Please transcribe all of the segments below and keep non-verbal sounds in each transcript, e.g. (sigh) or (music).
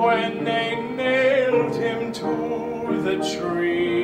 when they nailed him to the tree?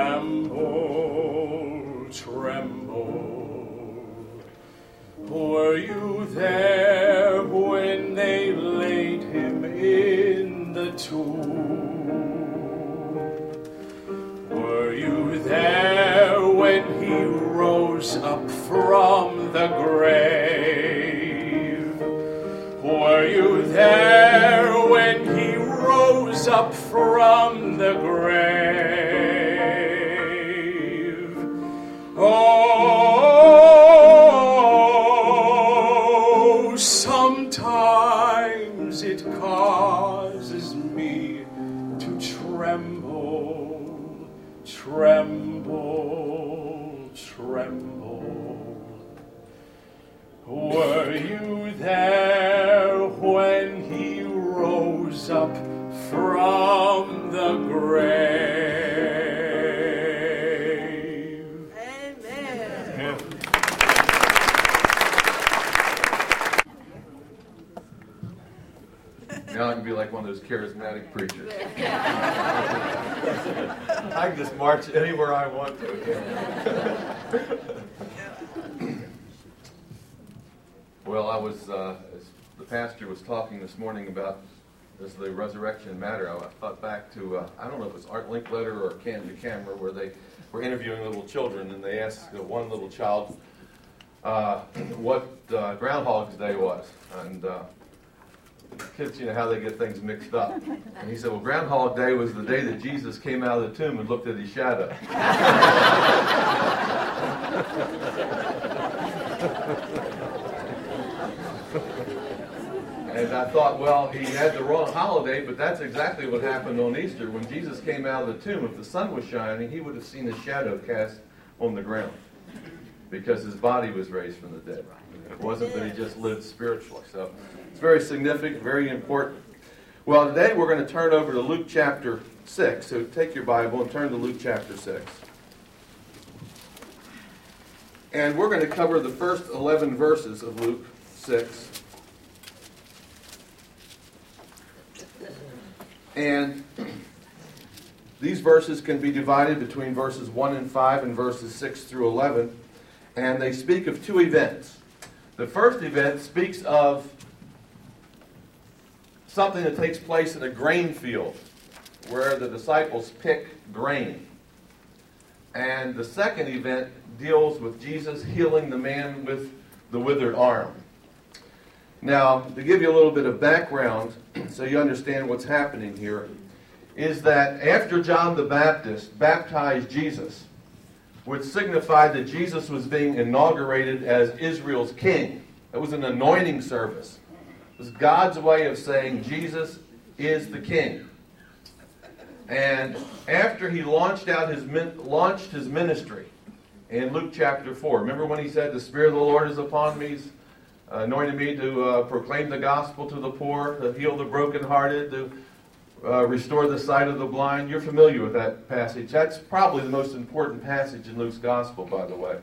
Tremble, tremble. Were you there when they laid him in the tomb? Were you there when he rose up from the grave? Were you there when he rose up from the grave? Now I can be like one of those charismatic preachers. I can just march anywhere I want to. well, I was, uh, as the pastor was talking this morning about this, the resurrection matter, I thought back to, uh, I don't know if it was Art Linkletter or Candid Camera, where they were interviewing little children, and they asked uh, one little child uh, (clears throat) what uh, Groundhog's Day was. And uh, kids, you know how they get things mixed up. And he said, Well, Groundhog Day was the day that Jesus came out of the tomb and looked at his shadow. and I thought, well, he had the wrong holiday, but that's exactly what happened on Easter. When Jesus came out of the tomb, if the sun was shining, he would have seen his shadow cast on the ground because his body was raised from the dead. It wasn't that he just lived spiritually. So it's very significant, very important. Well, today we're going to turn over to Luke chapter 6. So take your Bible and turn to Luke chapter 6. And we're going to cover the first 11 verses of Luke 6. And these verses can be divided between verses 1 and 5 and verses 6 through 11. And they speak of two events. The first event speaks of something that takes place in a grain field where the disciples pick grain. And the second event deals with Jesus healing the man with the withered arm. Now, to give you a little bit of background (clears throat) so you understand what's happening here, is that after John the Baptist baptized Jesus, which signified that Jesus was being inaugurated as Israel's king, it was an anointing service. It was God's way of saying Jesus is the king. And after he launched out his launched his ministry in Luke chapter 4, remember when he said, The Spirit of the Lord is upon me, he's anointed me to uh, proclaim the gospel to the poor, to heal the brokenhearted, to uh, restore the sight of the blind. You're familiar with that passage. That's probably the most important passage in Luke's gospel, by the way.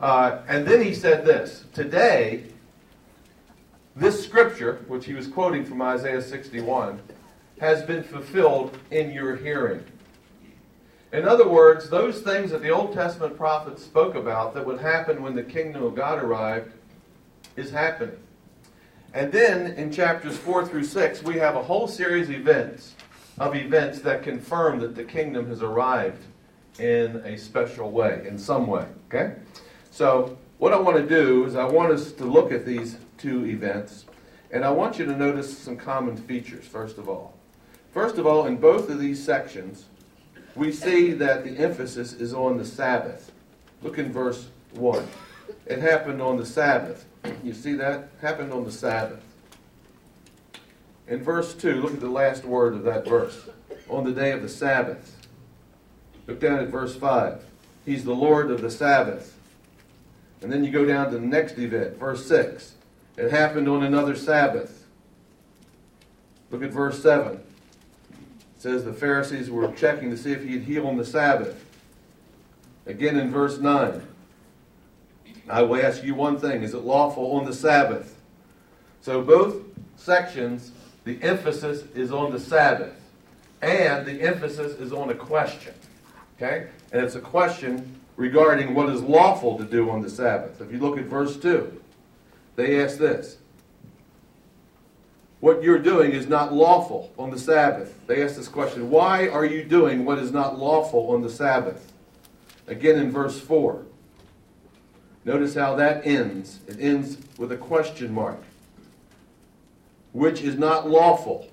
Uh, and then he said this Today, this scripture, which he was quoting from Isaiah 61, has been fulfilled in your hearing. In other words, those things that the Old Testament prophets spoke about that would happen when the kingdom of God arrived is happening. And then in chapters 4 through 6, we have a whole series of events, of events that confirm that the kingdom has arrived in a special way, in some way. Okay? So, what I want to do is I want us to look at these two events, and I want you to notice some common features, first of all. First of all, in both of these sections, we see that the emphasis is on the Sabbath. Look in verse 1. It happened on the Sabbath. You see that? Happened on the Sabbath. In verse 2, look at the last word of that verse. On the day of the Sabbath. Look down at verse 5. He's the Lord of the Sabbath. And then you go down to the next event, verse 6. It happened on another Sabbath. Look at verse 7. It says the Pharisees were checking to see if he'd heal on the Sabbath. Again in verse 9. I will ask you one thing is it lawful on the Sabbath? So, both sections, the emphasis is on the Sabbath, and the emphasis is on a question. Okay? And it's a question regarding what is lawful to do on the Sabbath. If you look at verse 2, they ask this What you're doing is not lawful on the Sabbath. They ask this question Why are you doing what is not lawful on the Sabbath? Again in verse 4. Notice how that ends. It ends with a question mark, which is not lawful.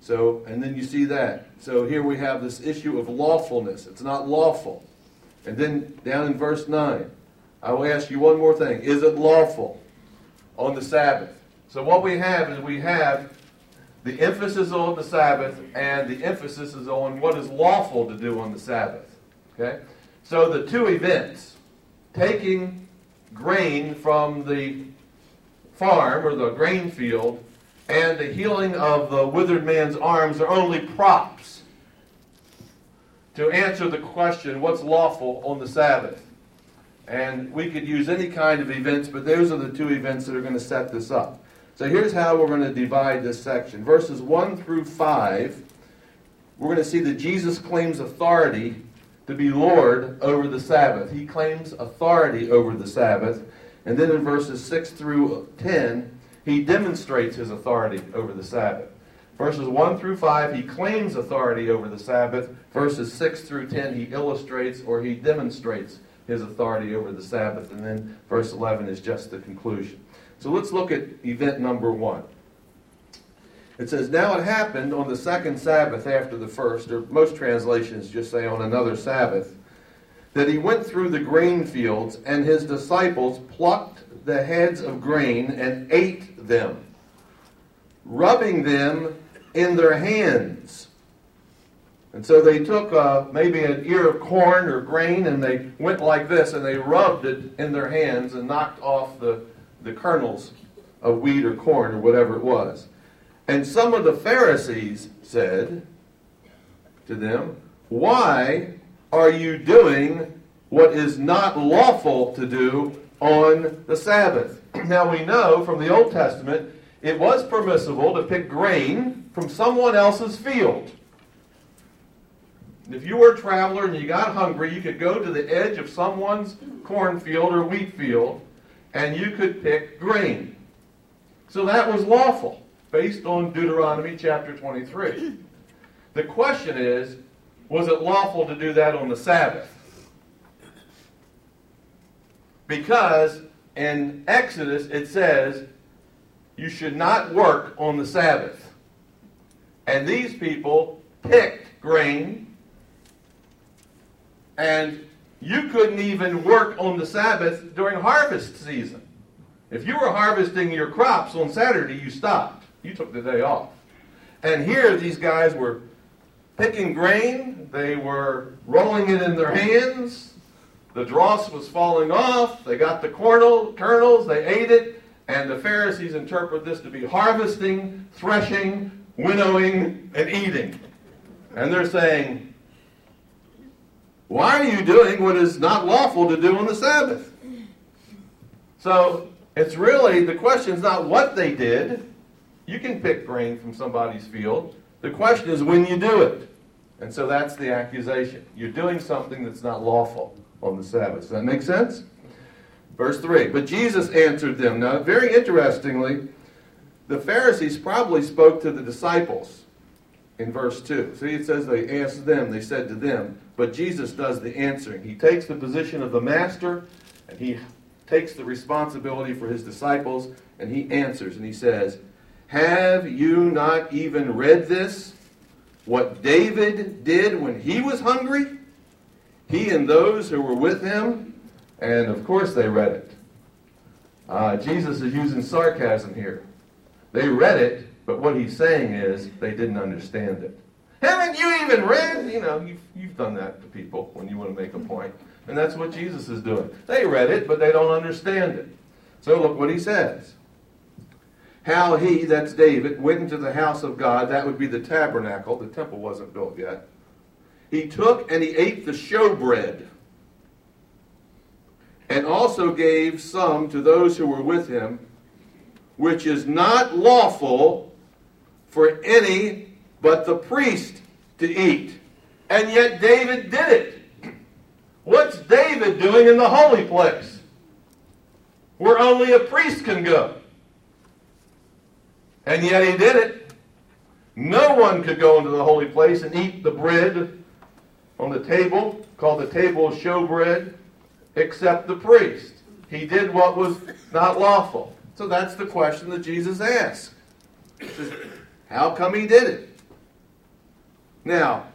So, and then you see that. So here we have this issue of lawfulness. It's not lawful. And then down in verse 9, I will ask you one more thing. Is it lawful on the Sabbath? So what we have is we have the emphasis on the Sabbath and the emphasis is on what is lawful to do on the Sabbath. Okay? So the two events taking grain from the farm or the grain field and the healing of the withered man's arms are only props to answer the question what's lawful on the Sabbath. And we could use any kind of events, but those are the two events that are going to set this up. So here's how we're going to divide this section. Verses 1 through 5, we're going to see that Jesus claims authority to be Lord over the Sabbath. He claims authority over the Sabbath. And then in verses 6 through 10, he demonstrates his authority over the Sabbath. Verses 1 through 5, he claims authority over the Sabbath. Verses 6 through 10, he illustrates or he demonstrates his authority over the Sabbath. And then verse 11 is just the conclusion. So let's look at event number 1. It says, Now it happened on the second Sabbath after the first, or most translations just say on another Sabbath, that he went through the grain fields, and his disciples plucked the heads of grain and ate them, rubbing them in their hands. And so they took uh, maybe an ear of corn or grain and they went like this and they rubbed it in their hands and knocked off the, the kernels of wheat or corn or whatever it was. And some of the Pharisees said to them, Why are you doing what is not lawful to do on the Sabbath? (clears throat) Now we know from the Old Testament it was permissible to pick grain from someone else's field. If you were a traveler and you got hungry, you could go to the edge of someone's cornfield or wheat field and you could pick grain. So that was lawful based on Deuteronomy chapter 23. The question is was it lawful to do that on the Sabbath? Because in Exodus it says you should not work on the Sabbath. And these people picked grain, and you couldn't even work on the Sabbath during harvest season. If you were harvesting your crops on Saturday, you stopped. You took the day off. And here these guys were picking grain, they were rolling it in their hands, the dross was falling off, they got the kernel, kernels, they ate it, and the Pharisees interpret this to be harvesting, threshing, winnowing, and eating. And they're saying, Why are you doing what is not lawful to do on the Sabbath? So it's really, the question is not what they did. You can pick grain from somebody's field. The question is when you do it. And so that's the accusation. You're doing something that's not lawful on the Sabbath. Does that make sense? Verse 3 But Jesus answered them. Now, very interestingly, the Pharisees probably spoke to the disciples in verse 2. See, it says they asked them, they said to them, but Jesus does the answering. He takes the position of the master and he takes the responsibility for his disciples and he answers and he says, Have you not even read this? What David did when he was hungry? He and those who were with him? And of course they read it. Uh, Jesus is using sarcasm here. They read it, but what he's saying is they didn't understand it. Haven't you even read? You know, you've, you've done that to people when you want to make a point. And that's what Jesus is doing. They read it, but they don't understand it. So look what he says. How he, that's David, went into the house of God, that would be the tabernacle, the temple wasn't built yet. He took and he ate the showbread, and also gave some to those who were with him, which is not lawful for any but the priest to eat. And yet David did it. What's David doing in the holy place? Where only a priest can go. And yet he did it. No one could go into the holy place and eat the bread on the table, called the table of showbread, except the priest. He did what was not lawful. So that's the question that Jesus asked. How come he did it? Now,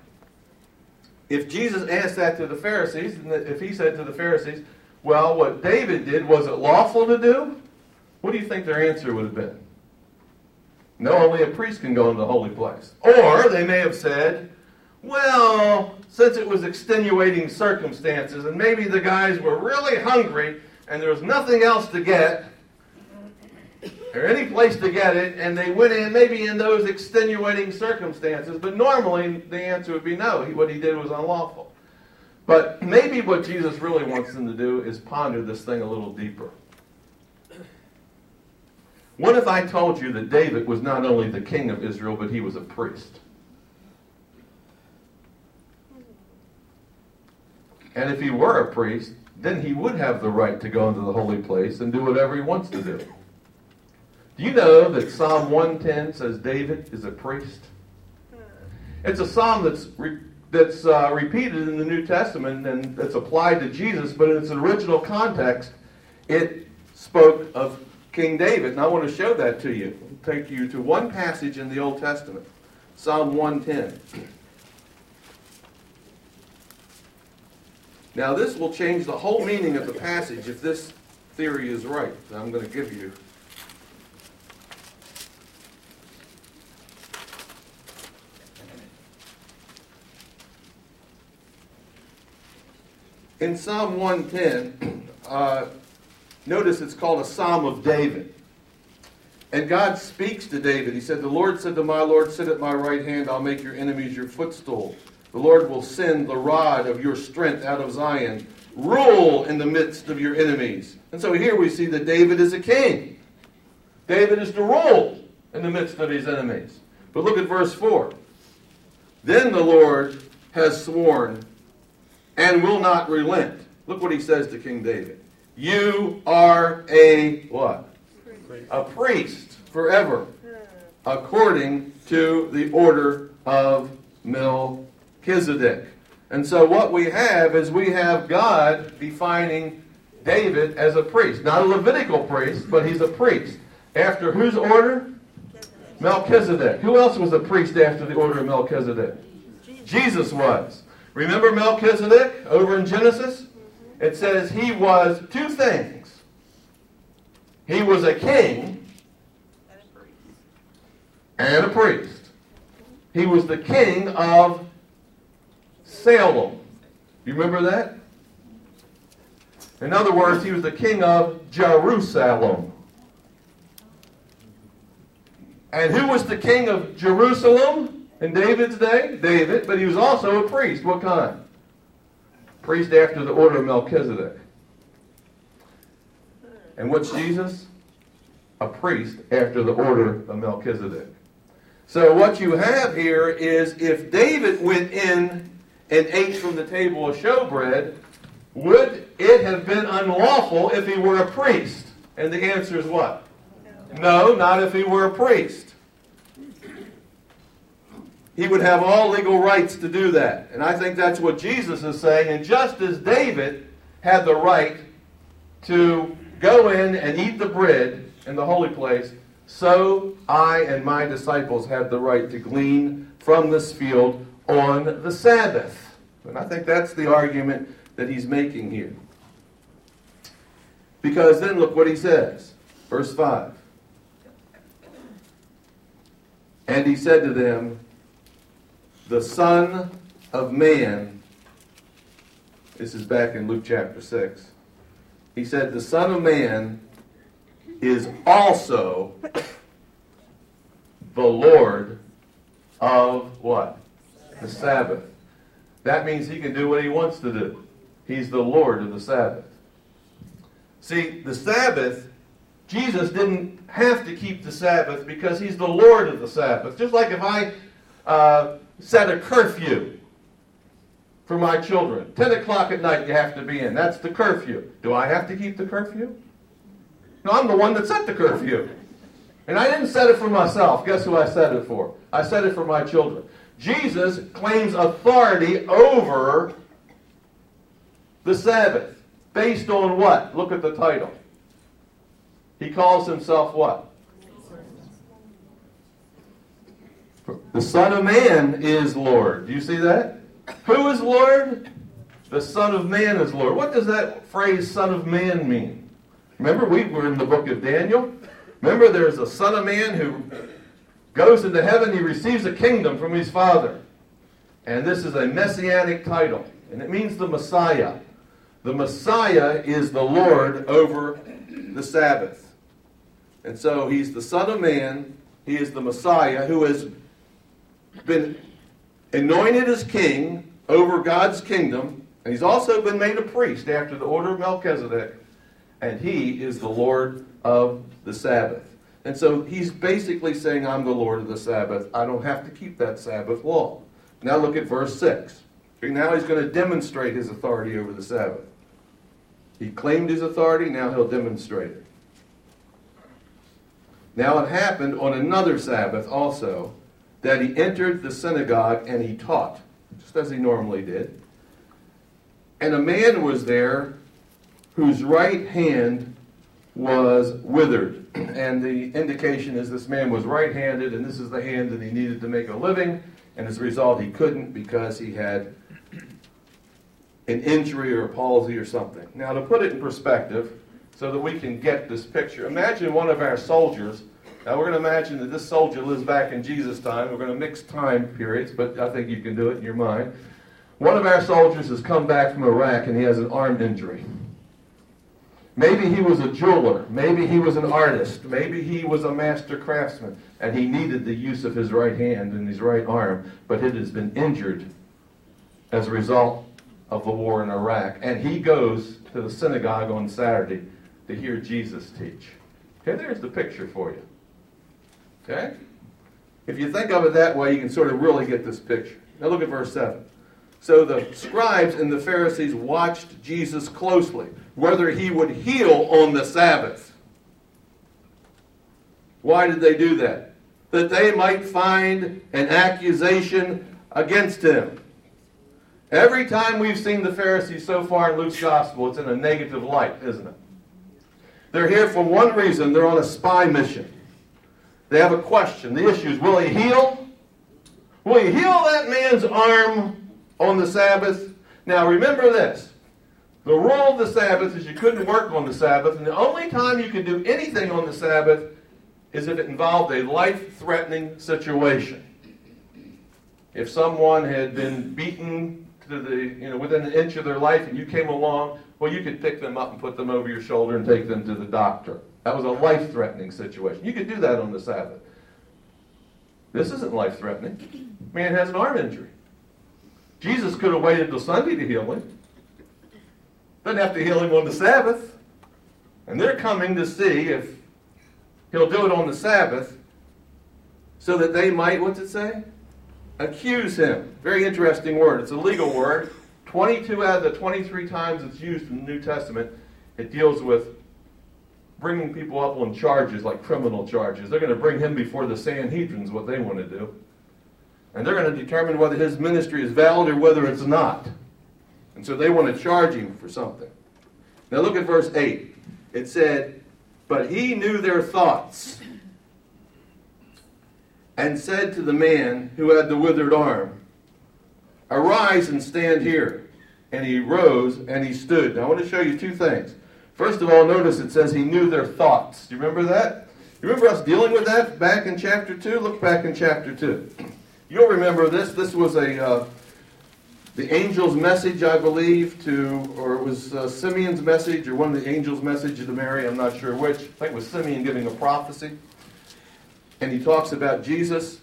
if Jesus asked that to the Pharisees, and if he said to the Pharisees, well, what David did, was it lawful to do? What do you think their answer would have been? No, only a priest can go into the holy place. Or they may have said, well, since it was extenuating circumstances, and maybe the guys were really hungry and there was nothing else to get, or any place to get it, and they went in maybe in those extenuating circumstances, but normally the answer would be no. He, what he did was unlawful. But maybe what Jesus really wants them to do is ponder this thing a little deeper. What if I told you that David was not only the king of Israel, but he was a priest? And if he were a priest, then he would have the right to go into the holy place and do whatever he wants to do. Do you know that Psalm 110 says David is a priest? It's a psalm that's re- that's uh, repeated in the New Testament and that's applied to Jesus, but in its original context, it spoke of King David. And I want to show that to you. I'll take you to one passage in the Old Testament, Psalm 110. Now, this will change the whole meaning of the passage if this theory is right that I'm going to give you. In Psalm 110, uh, notice it's called a Psalm of David. And God speaks to David. He said, The Lord said to my Lord, Sit at my right hand, I'll make your enemies your footstool. The Lord will send the rod of your strength out of Zion. Rule in the midst of your enemies. And so here we see that David is a king. David is to rule in the midst of his enemies. But look at verse 4. Then the Lord has sworn and will not relent. Look what he says to King David. You are a what? A priest forever, according to the order of Melchizedek. And so what we have is we have God defining David as a priest. Not a Levitical priest, but he's a priest. After whose order? Melchizedek. Who else was a priest after the order of Melchizedek? Jesus was. Remember Melchizedek over in Genesis? It says he was two things. He was a king and a priest. He was the king of Salem. You remember that? In other words, he was the king of Jerusalem. And who was the king of Jerusalem? In David's day, David, but he was also a priest. What kind? Priest after the order of Melchizedek. And what's Jesus? A priest after the order of Melchizedek. So what you have here is if David went in and ate from the table of showbread, would it have been unlawful if he were a priest? And the answer is what? No, not if he were a priest. He would have all legal rights to do that. And I think that's what Jesus is saying. And just as David had the right to go in and eat the bread in the holy place, so I and my disciples have the right to glean from this field on the Sabbath. And I think that's the argument that he's making here. Because then look what he says. Verse 5. And he said to them, The Son of Man, this is back in Luke chapter 6. He said, The Son of Man is also the Lord of what? The Sabbath. That means he can do what he wants to do. He's the Lord of the Sabbath. See, the Sabbath, Jesus didn't have to keep the Sabbath because he's the Lord of the Sabbath. Just like if I uh, set a curfew for my children 10 o'clock at night, you have to be in. That's the curfew. Do I have to keep the curfew? No, I'm the one that set the curfew. And I didn't set it for myself. Guess who I set it for? I set it for my children. Jesus claims authority over the Sabbath. Based on what? Look at the title. He calls himself what? The Son of Man is Lord. Do you see that? Who is Lord? The Son of Man is Lord. What does that phrase, Son of Man, mean? Remember, we were in the book of Daniel. Remember, there's a Son of Man who goes into heaven, he receives a kingdom from his Father. And this is a messianic title, and it means the Messiah. The Messiah is the Lord over the Sabbath. And so he's the Son of Man, he is the Messiah who has been anointed as king over God's kingdom, and he's also been made a priest after the order of Melchizedek, and he is the Lord of the Sabbath. And so he's basically saying, I'm the Lord of the Sabbath. I don't have to keep that Sabbath law. Now look at verse 6. Now he's going to demonstrate his authority over the Sabbath. He claimed his authority, now he'll demonstrate it. Now it happened on another Sabbath also that he entered the synagogue and he taught, just as he normally did. And a man was there whose right hand was withered. (clears throat) And the indication is this man was right handed, and this is the hand that he needed to make a living. And as a result, he couldn't because he had an injury or a palsy or something. Now, to put it in perspective, so that we can get this picture, imagine one of our soldiers. Now, we're going to imagine that this soldier lives back in Jesus' time. We're going to mix time periods, but I think you can do it in your mind. One of our soldiers has come back from Iraq and he has an arm injury. Maybe he was a jeweler. Maybe he was an artist. Maybe he was a master craftsman. And he needed the use of his right hand and his right arm, but it has been injured as a result of the war in Iraq. And he goes to the synagogue on Saturday to hear Jesus teach. Okay, there's the picture for you. Okay? If you think of it that way, you can sort of really get this picture. Now look at verse 7. So the scribes and the Pharisees watched Jesus closely, whether he would heal on the Sabbath. Why did they do that? That they might find an accusation against him. Every time we've seen the Pharisees so far in Luke's gospel, it's in a negative light, isn't it? They're here for one reason they're on a spy mission. They have a question. The issue is will he heal? Will he heal that man's arm on the Sabbath. Now remember this. The rule of the Sabbath is you couldn't work on the Sabbath, and the only time you could do anything on the Sabbath is if it involved a life-threatening situation. If someone had been beaten to the, you know, within an inch of their life and you came along, well, you could pick them up and put them over your shoulder and take them to the doctor. That was a life-threatening situation. You could do that on the Sabbath. This isn't life-threatening. Man has an arm injury. Jesus could have waited till Sunday to heal him. Doesn't have to heal him on the Sabbath. And they're coming to see if he'll do it on the Sabbath so that they might, what's it say? Accuse him. Very interesting word. It's a legal word. 22 out of the 23 times it's used in the New Testament, it deals with bringing people up on charges like criminal charges. They're going to bring him before the Sanhedrins, what they want to do. And they're going to determine whether his ministry is valid or whether it's not. And so they want to charge him for something. Now look at verse 8. It said, But he knew their thoughts and said to the man who had the withered arm, Arise and stand here. And he rose and he stood. Now I want to show you two things. First of all, notice it says he knew their thoughts. Do you remember that? You remember us dealing with that back in chapter 2? Look back in chapter 2. You'll remember this. This was a uh, the angel's message, I believe, to, or it was uh, Simeon's message, or one of the angel's messages to Mary, I'm not sure which. I think it was Simeon giving a prophecy. And he talks about Jesus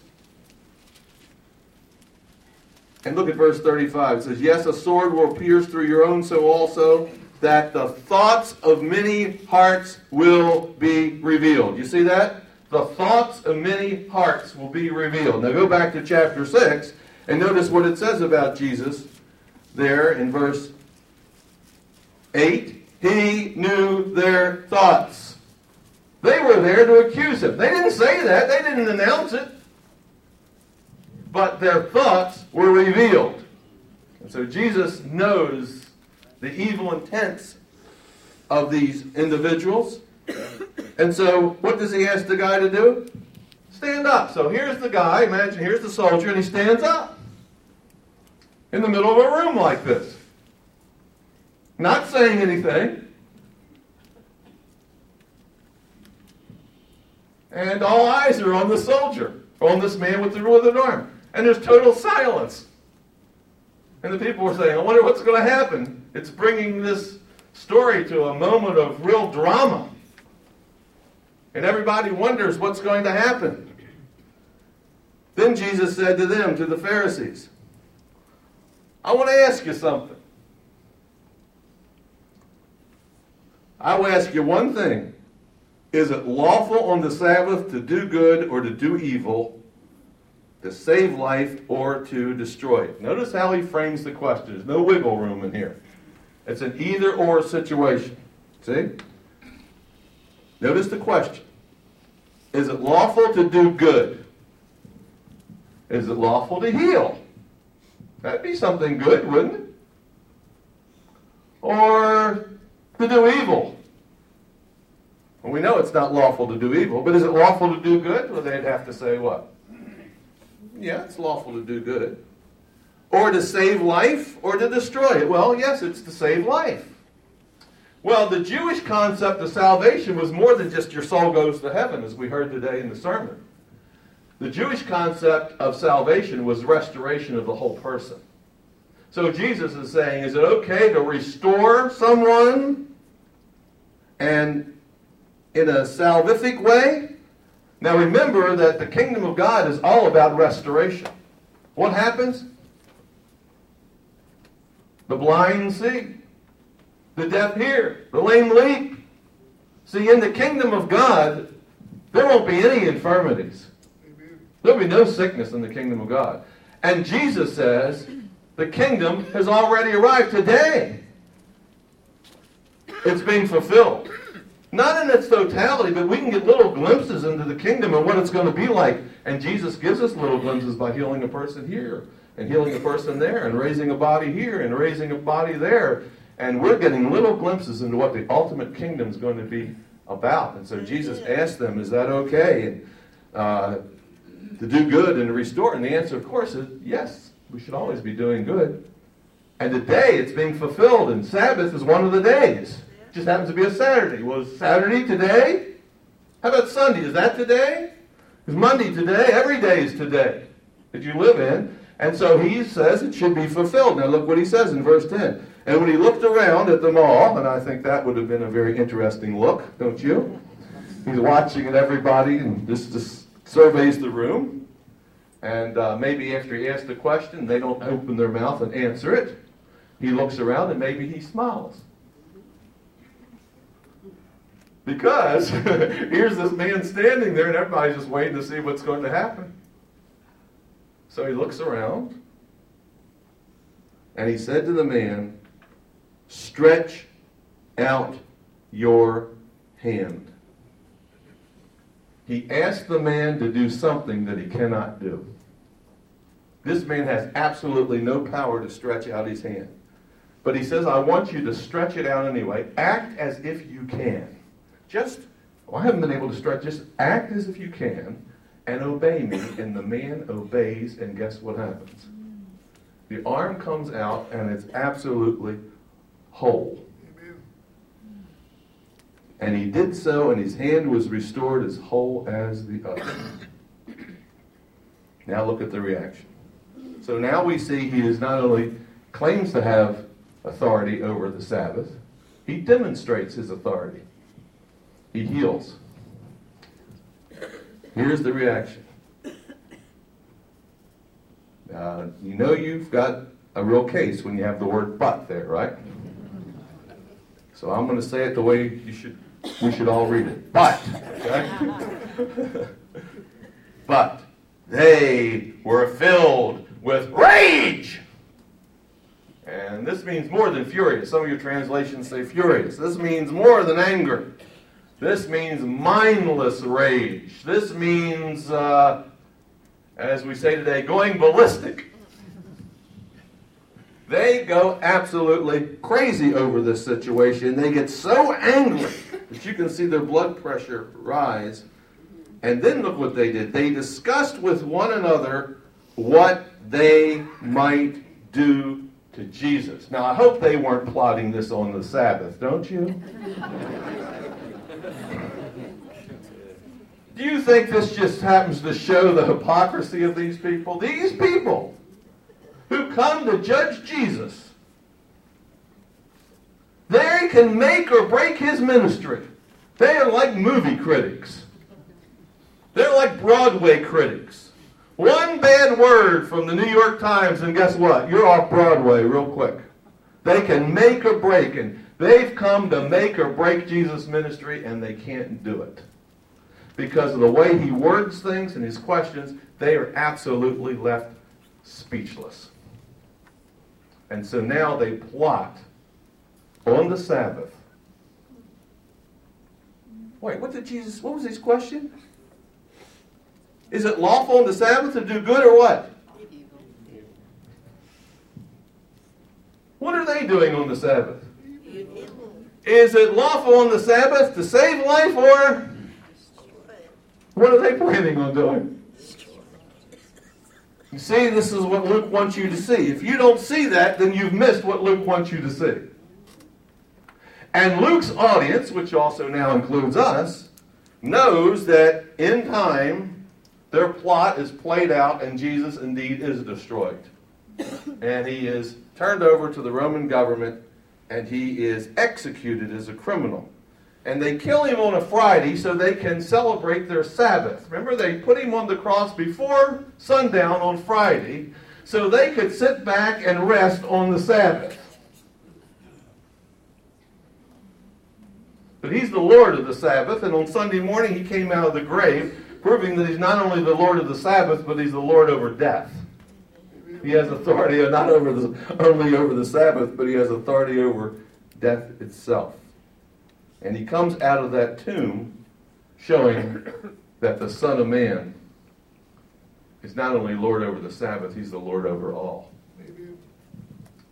and look at verse 35. It says, Yes, a sword will pierce through your own soul also, that the thoughts of many hearts will be revealed. You see that? The thoughts of many hearts will be revealed. Now go back to chapter 6 and notice what it says about Jesus there in verse 8. He knew their thoughts. They were there to accuse him. They didn't say that, they didn't announce it but their thoughts were revealed. And so Jesus knows the evil intents of these individuals. And so, what does he ask the guy to do? Stand up. So here's the guy, imagine here's the soldier, and he stands up in the middle of a room like this. Not saying anything. And all eyes are on the soldier, on this man with the withered arm and there's total silence. And the people were saying, I wonder what's going to happen. It's bringing this story to a moment of real drama. And everybody wonders what's going to happen. Then Jesus said to them, to the Pharisees, I want to ask you something. I will ask you one thing. Is it lawful on the Sabbath to do good or to do evil, to save life or to destroy it. Notice how he frames the question. There's no wiggle room in here. It's an either or situation. See? Notice the question. Is it lawful to do good? Is it lawful to heal? That'd be something good, wouldn't it? Or to do evil? Well, we know it's not lawful to do evil, but is it lawful to do good? Well, they'd have to say what? Yeah, it's lawful to do good. Or to save life or to destroy it. Well, yes, it's to save life. Well, the Jewish concept of salvation was more than just your soul goes to heaven, as we heard today in the sermon. The Jewish concept of salvation was restoration of the whole person. So Jesus is saying, is it okay to restore someone and in a salvific way? Now remember that the kingdom of God is all about restoration. What happens? The blind see, the deaf hear, the lame leap. See, in the kingdom of God, there won't be any infirmities. There'll be no sickness in the kingdom of God. And Jesus says, the kingdom has already arrived today. It's being fulfilled. Not in its totality, but we can get little glimpses into the kingdom and what it's going to be like. And Jesus gives us little glimpses by healing a person here and healing a person there and raising a body here and raising a body there. And we're getting little glimpses into what the ultimate kingdom is going to be about. And so Jesus asked them, Is that okay? And, uh, to do good and to restore? And the answer, of course, is yes. We should always be doing good. And today it's being fulfilled, and Sabbath is one of the days just happens to be a Saturday. Was Saturday today? How about Sunday? Is that today? Is Monday today? Every day is today that you live in. And so he says it should be fulfilled. Now look what he says in verse 10. And when he looked around at them all, and I think that would have been a very interesting look, don't you? He's watching at everybody and just, just surveys the room. And uh, maybe after he asks the question, they don't open their mouth and answer it. He looks around and maybe he smiles. Because (laughs) here's this man standing there, and everybody's just waiting to see what's going to happen. So he looks around, and he said to the man, Stretch out your hand. He asked the man to do something that he cannot do. This man has absolutely no power to stretch out his hand. But he says, I want you to stretch it out anyway. Act as if you can. Just, well, I haven't been able to stretch, just act as if you can and obey me. And the man obeys, and guess what happens? The arm comes out, and it's absolutely whole. And he did so, and his hand was restored as whole as the other. Now look at the reaction. So now we see he is not only claims to have authority over the Sabbath, he demonstrates his authority. He heals. Here's the reaction. Uh, you know you've got a real case when you have the word but there, right? So I'm going to say it the way you should we should all read it. But, okay? (laughs) but they were filled with rage. And this means more than furious. Some of your translations say furious. This means more than anger. This means mindless rage. This means, uh, as we say today, going ballistic. They go absolutely crazy over this situation. They get so angry that you can see their blood pressure rise. And then look what they did. They discussed with one another what they might do to Jesus. Now, I hope they weren't plotting this on the Sabbath, don't you? Do you think this just happens to show the hypocrisy of these people? These people who come to judge Jesus, they can make or break his ministry. They are like movie critics. They're like Broadway critics. One bad word from the New York Times, and guess what? You're off Broadway real quick. They can make or break, and they've come to make or break Jesus' ministry, and they can't do it. Because of the way he words things and his questions, they are absolutely left speechless. And so now they plot on the Sabbath. Wait, what did Jesus, what was his question? Is it lawful on the Sabbath to do good or what? What are they doing on the Sabbath? Is it lawful on the Sabbath to save life or what are they planning on doing? You see, this is what Luke wants you to see. If you don't see that, then you've missed what Luke wants you to see. And Luke's audience, which also now includes us, knows that in time their plot is played out and Jesus indeed is destroyed. and he is turned over to the Roman government and he is executed as a criminal and they kill him on a Friday so they can celebrate their Sabbath. Remember, they put him on the cross before sundown on Friday so they could sit back and rest on the Sabbath. But he's the Lord of the Sabbath, and on Sunday morning he came out of the grave, proving that he's not only the Lord of the Sabbath, but he's the Lord over death. He has authority (laughs) not over the, only over the Sabbath, but he has authority over death itself. And he comes out of that tomb showing that the Son of Man is not only Lord over the Sabbath, he's the Lord over all.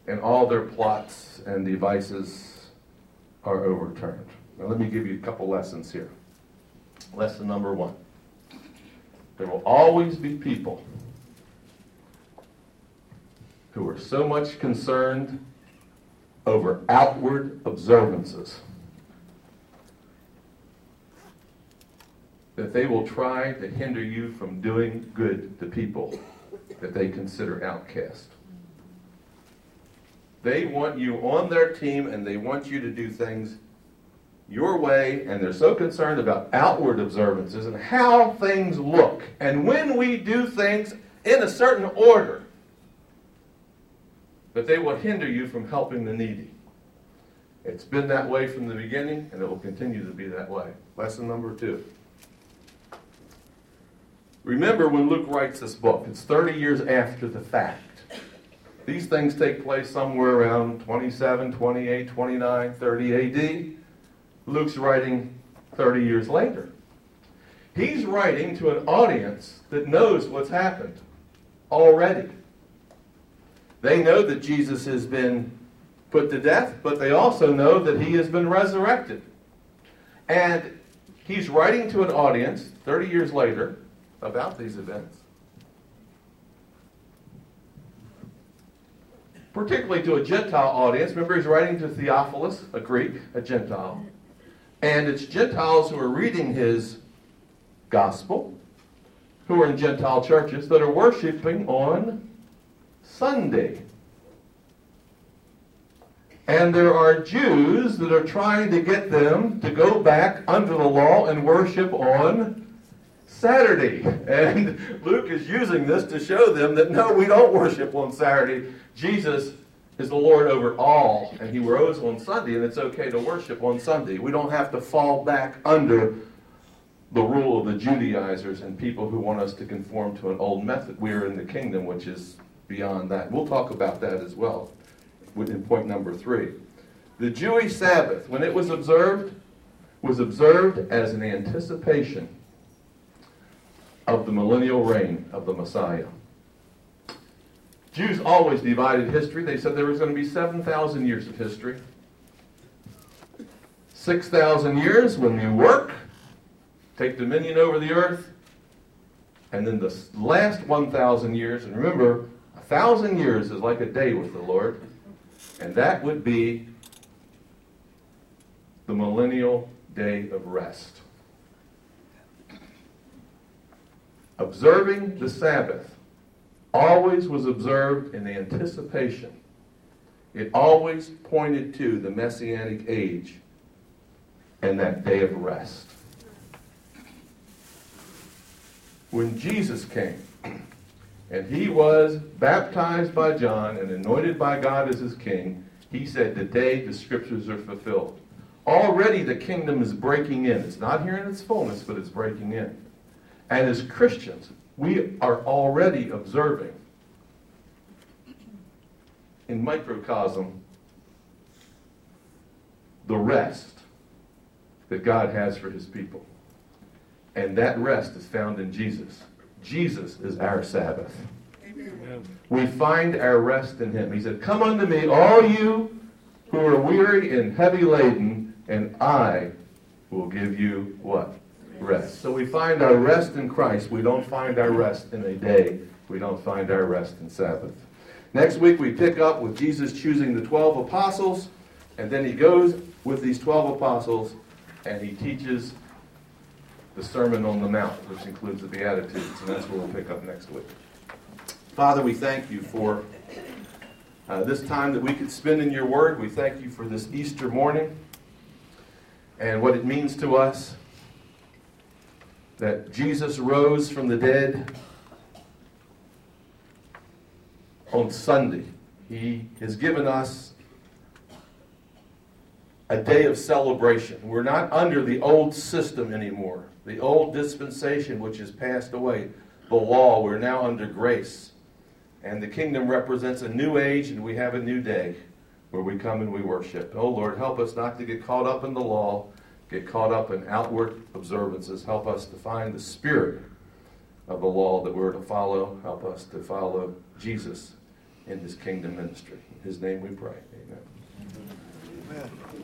And all their plots and devices are overturned. Now, let me give you a couple lessons here. Lesson number one there will always be people who are so much concerned over outward observances that they will try to hinder you from doing good to people that they consider outcast. They want you on their team and they want you to do things your way, and they're so concerned about outward observances and how things look. And when we do things in a certain order, that they will hinder you from helping the needy. It's been that way from the beginning, and it will continue to be that way. Lesson number two. Remember when Luke writes this book, it's 30 years after the fact. These things take place somewhere around 27, 28, 29, 30 AD. Luke's writing 30 years later. He's writing to an audience that knows what's happened already. They know that Jesus has been put to death, but they also know that he has been resurrected. And he's writing to an audience 30 years later about these events. Particularly to a Gentile audience. Remember, he's writing to Theophilus, a Greek, a Gentile. And it's Gentiles who are reading his gospel, who are in Gentile churches, that are worshiping on Sunday. And there are Jews that are trying to get them to go back under the law and worship on Saturday. (laughs) And Luke is using this to show them that no, we don't worship on Saturday. Jesus is the Lord over all, and he rose on Sunday, and it's okay to worship on Sunday. We don't have to fall back under the rule of the Judaizers and people who want us to conform to an old method. We are in the kingdom, which is beyond that. We'll talk about that as well in point number three. The Jewish Sabbath, when it was observed, was observed as an anticipation of the millennial reign of the Messiah. Jews always divided history. They said there was going to be 7,000 years of history. 6,000 years when you work, take dominion over the earth, and then the last 1,000 years, and remember, thousand years is like a day with the Lord, and that would be the millennial day of rest. Observing the Sabbath always was observed in the anticipation. It always pointed to the Messianic age and that day of rest. When Jesus came, and he was baptized by John and anointed by God as his king, he said, Today the scriptures are fulfilled. Already the kingdom is breaking in. It's not here in its fullness, but it's breaking in. And as Christians, we are already observing in microcosm the rest that God has for his people. And that rest is found in Jesus. Jesus is our Sabbath. Amen. We find our rest in him. He said, Come unto me, all you who are weary and heavy laden, and I will give you what? Rest. So we find our rest in Christ. We don't find our rest in a day. We don't find our rest in Sabbath. Next week we pick up with Jesus choosing the 12 apostles, and then he goes with these 12 apostles and he teaches the Sermon on the Mount, which includes the Beatitudes, and that's where we'll pick up next week. Father, we thank you for uh, this time that we could spend in your word. We thank you for this Easter morning and what it means to us that Jesus rose from the dead on Sunday. He has given us a day of celebration. We're not under the old system anymore the old dispensation which has passed away, the law, we're now under grace. And the kingdom represents a new age, and we have a new day where we come and we worship. Oh Lord, help us not to get caught up in the law, get caught up in outward observances. Help us to find the spirit of the law that we're to follow. Help us to follow Jesus in his kingdom ministry. In his name we pray. Amen. Amen.